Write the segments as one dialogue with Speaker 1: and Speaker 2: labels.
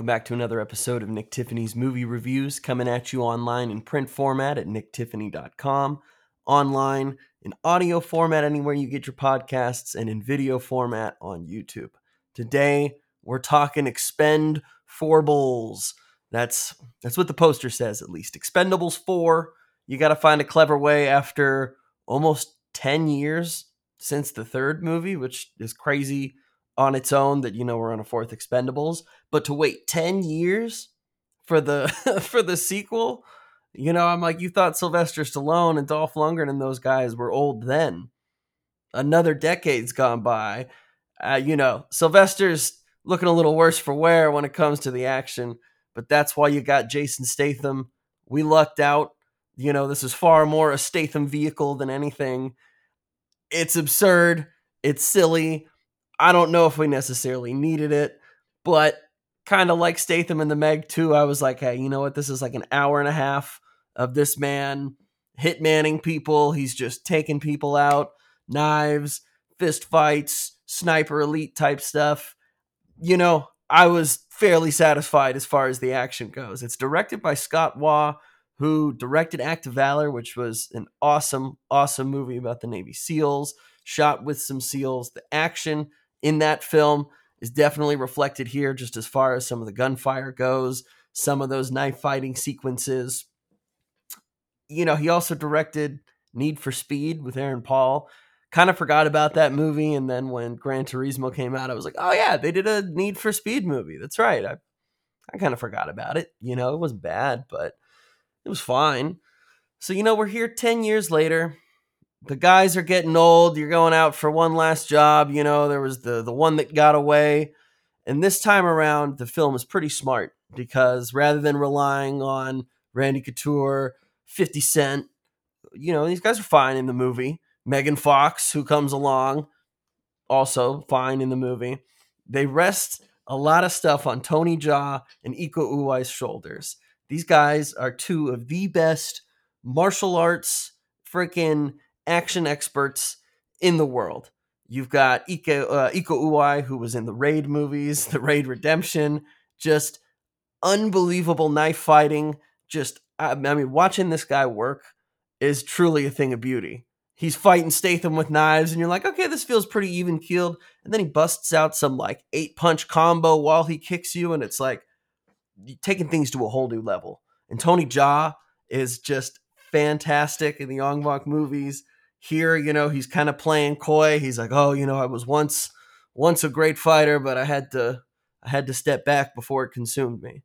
Speaker 1: Welcome back to another episode of Nick Tiffany's Movie Reviews, coming at you online in print format at nicktiffany.com, online in audio format anywhere you get your podcasts, and in video format on YouTube. Today, we're talking Expend Four Bulls. That's that's what the poster says, at least. Expendables 4. You got to find a clever way after almost 10 years since the third movie, which is crazy on its own that you know we're on a fourth Expendables, but to wait 10 years for the for the sequel, you know, I'm like you thought Sylvester Stallone and Dolph Lundgren and those guys were old then. Another decade's gone by. Uh, you know, Sylvester's looking a little worse for wear when it comes to the action, but that's why you got Jason Statham. We lucked out. You know, this is far more a Statham vehicle than anything. It's absurd. It's silly I don't know if we necessarily needed it, but kind of like Statham in the Meg 2, I was like, hey, you know what? This is like an hour and a half of this man hitmanning people. He's just taking people out, knives, fist fights, sniper elite type stuff. You know, I was fairly satisfied as far as the action goes. It's directed by Scott Waugh, who directed Act of Valor, which was an awesome, awesome movie about the Navy SEALs, shot with some SEALs. The action in that film is definitely reflected here, just as far as some of the gunfire goes, some of those knife fighting sequences. You know, he also directed Need for Speed with Aaron Paul. Kind of forgot about that movie, and then when Gran Turismo came out, I was like, "Oh yeah, they did a Need for Speed movie. That's right." I, I kind of forgot about it. You know, it wasn't bad, but it was fine. So you know, we're here ten years later the guys are getting old. You're going out for one last job. You know, there was the the one that got away. And this time around, the film is pretty smart because rather than relying on Randy Couture, 50 Cent, you know, these guys are fine in the movie. Megan Fox, who comes along, also fine in the movie. They rest a lot of stuff on Tony Jaa and Iko Uwais' shoulders. These guys are two of the best martial arts freaking action experts in the world. You've got Iko, uh, Iko Uwais, who was in the Raid movies, the Raid Redemption, just unbelievable knife fighting. Just, I, I mean, watching this guy work is truly a thing of beauty. He's fighting Statham with knives, and you're like, okay, this feels pretty even keeled. And then he busts out some like eight punch combo while he kicks you, and it's like taking things to a whole new level. And Tony Jaa is just fantastic in the Ong movies. Here, you know, he's kind of playing coy. He's like, "Oh, you know, I was once once a great fighter, but I had to I had to step back before it consumed me."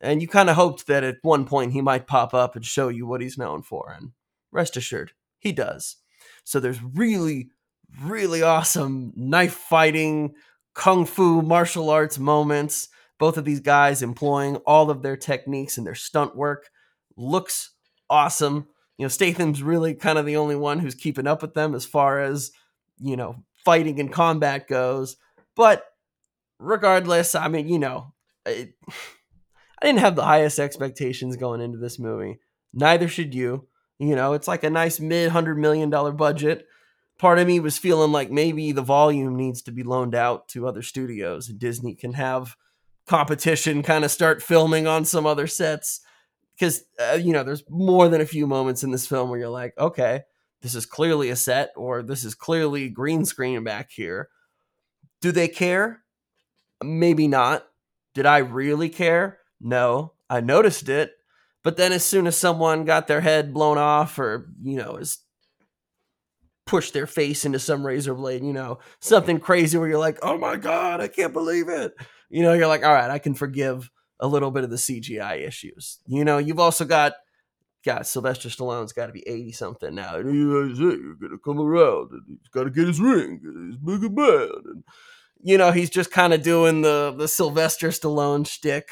Speaker 1: And you kind of hoped that at one point he might pop up and show you what he's known for, and rest assured, he does. So there's really really awesome knife fighting, kung fu, martial arts moments. Both of these guys employing all of their techniques and their stunt work looks awesome. You know, Statham's really kind of the only one who's keeping up with them as far as, you know, fighting and combat goes. But regardless, I mean, you know, it, I didn't have the highest expectations going into this movie. Neither should you. You know, it's like a nice mid hundred million dollar budget. Part of me was feeling like maybe the volume needs to be loaned out to other studios and Disney can have competition kind of start filming on some other sets because uh, you know there's more than a few moments in this film where you're like okay this is clearly a set or this is clearly green screen back here. Do they care? Maybe not. Did i really care? No. I noticed it but then as soon as someone got their head blown off or you know is pushed their face into some razor blade you know something crazy where you're like oh my god i can't believe it. You know you're like all right i can forgive a little bit of the CGI issues. You know, you've also got God, Sylvester Stallone's got to be 80 something now. You're going to come around and he's got to get his ring. He's big and bad. And, you know, he's just kind of doing the, the Sylvester Stallone shtick.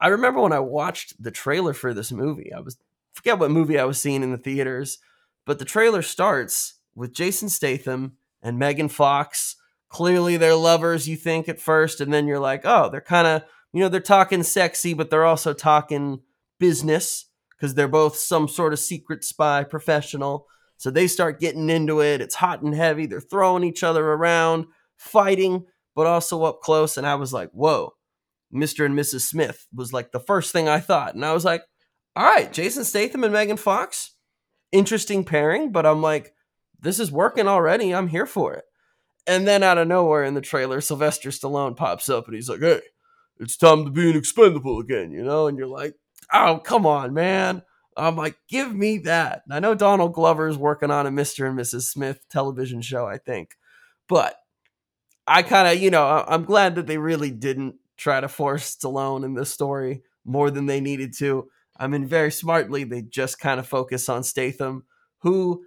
Speaker 1: I remember when I watched the trailer for this movie, I was, forget what movie I was seeing in the theaters, but the trailer starts with Jason Statham and Megan Fox. Clearly they're lovers, you think at first, and then you're like, oh, they're kind of you know, they're talking sexy, but they're also talking business because they're both some sort of secret spy professional. So they start getting into it. It's hot and heavy. They're throwing each other around, fighting, but also up close. And I was like, whoa, Mr. and Mrs. Smith was like the first thing I thought. And I was like, all right, Jason Statham and Megan Fox, interesting pairing, but I'm like, this is working already. I'm here for it. And then out of nowhere in the trailer, Sylvester Stallone pops up and he's like, hey, it's time to be an expendable again, you know? And you're like, oh, come on, man. I'm like, give me that. I know Donald Glover's working on a Mr. and Mrs. Smith television show, I think. But I kind of, you know, I'm glad that they really didn't try to force Stallone in this story more than they needed to. I mean, very smartly, they just kind of focus on Statham, who,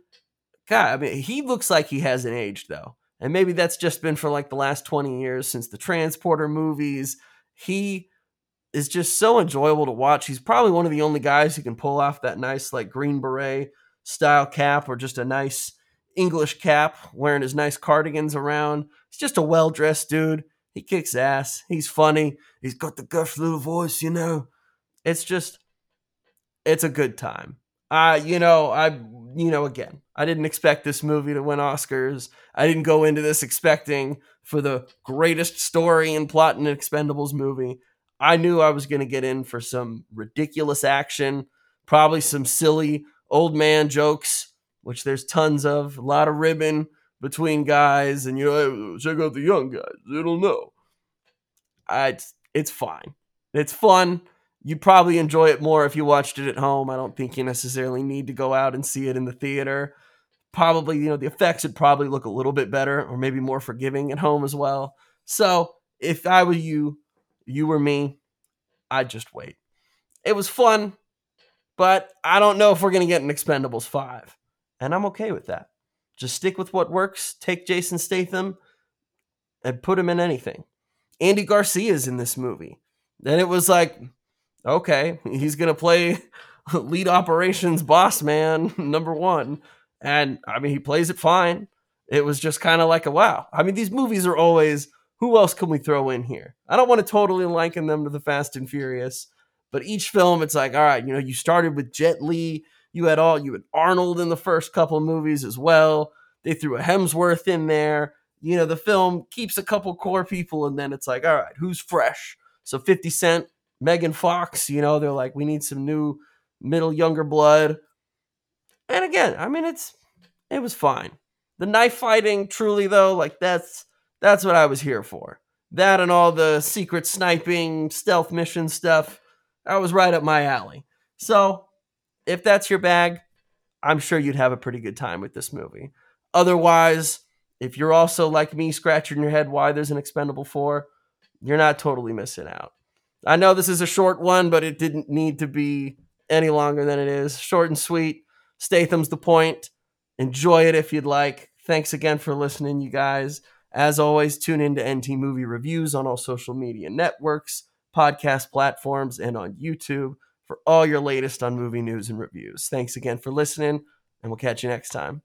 Speaker 1: God, I mean, he looks like he hasn't aged, though. And maybe that's just been for like the last 20 years since the Transporter movies. He is just so enjoyable to watch. He's probably one of the only guys who can pull off that nice, like, green beret style cap or just a nice English cap wearing his nice cardigans around. He's just a well dressed dude. He kicks ass. He's funny. He's got the guff little voice, you know. It's just, it's a good time. Uh, you know, I, you know, again, I didn't expect this movie to win Oscars. I didn't go into this expecting for the greatest story and plot in an Expendables movie. I knew I was going to get in for some ridiculous action, probably some silly old man jokes, which there's tons of, a lot of ribbon, between guys, and you know, check out the young guys. They don't know. I, it's, it's fine. It's fun. You'd probably enjoy it more if you watched it at home. I don't think you necessarily need to go out and see it in the theater. Probably, you know, the effects would probably look a little bit better or maybe more forgiving at home as well. So if I were you, you were me, I'd just wait. It was fun, but I don't know if we're going to get an Expendables 5. And I'm okay with that. Just stick with what works. Take Jason Statham and put him in anything. Andy Garcia's in this movie. Then it was like, okay, he's gonna play lead operations boss man number one, and I mean he plays it fine. It was just kind of like a wow. I mean these movies are always who else can we throw in here? I don't want to totally liken them to the Fast and Furious, but each film it's like all right, you know, you started with Jet Li, you had all you had Arnold in the first couple movies as well. They threw a Hemsworth in there. You know, the film keeps a couple core people, and then it's like, all right, who's fresh? So 50 Cent, Megan Fox, you know, they're like, we need some new middle younger blood. And again, I mean, it's it was fine. The knife fighting, truly though, like that's that's what I was here for. That and all the secret sniping, stealth mission stuff, that was right up my alley. So if that's your bag, I'm sure you'd have a pretty good time with this movie. Otherwise, if you're also like me scratching your head why there's an expendable 4, you're not totally missing out. I know this is a short one, but it didn't need to be any longer than it is. Short and sweet. Statham's the point. Enjoy it if you'd like. Thanks again for listening, you guys. As always, tune in to NT Movie Reviews on all social media networks, podcast platforms, and on YouTube for all your latest on movie news and reviews. Thanks again for listening, and we'll catch you next time.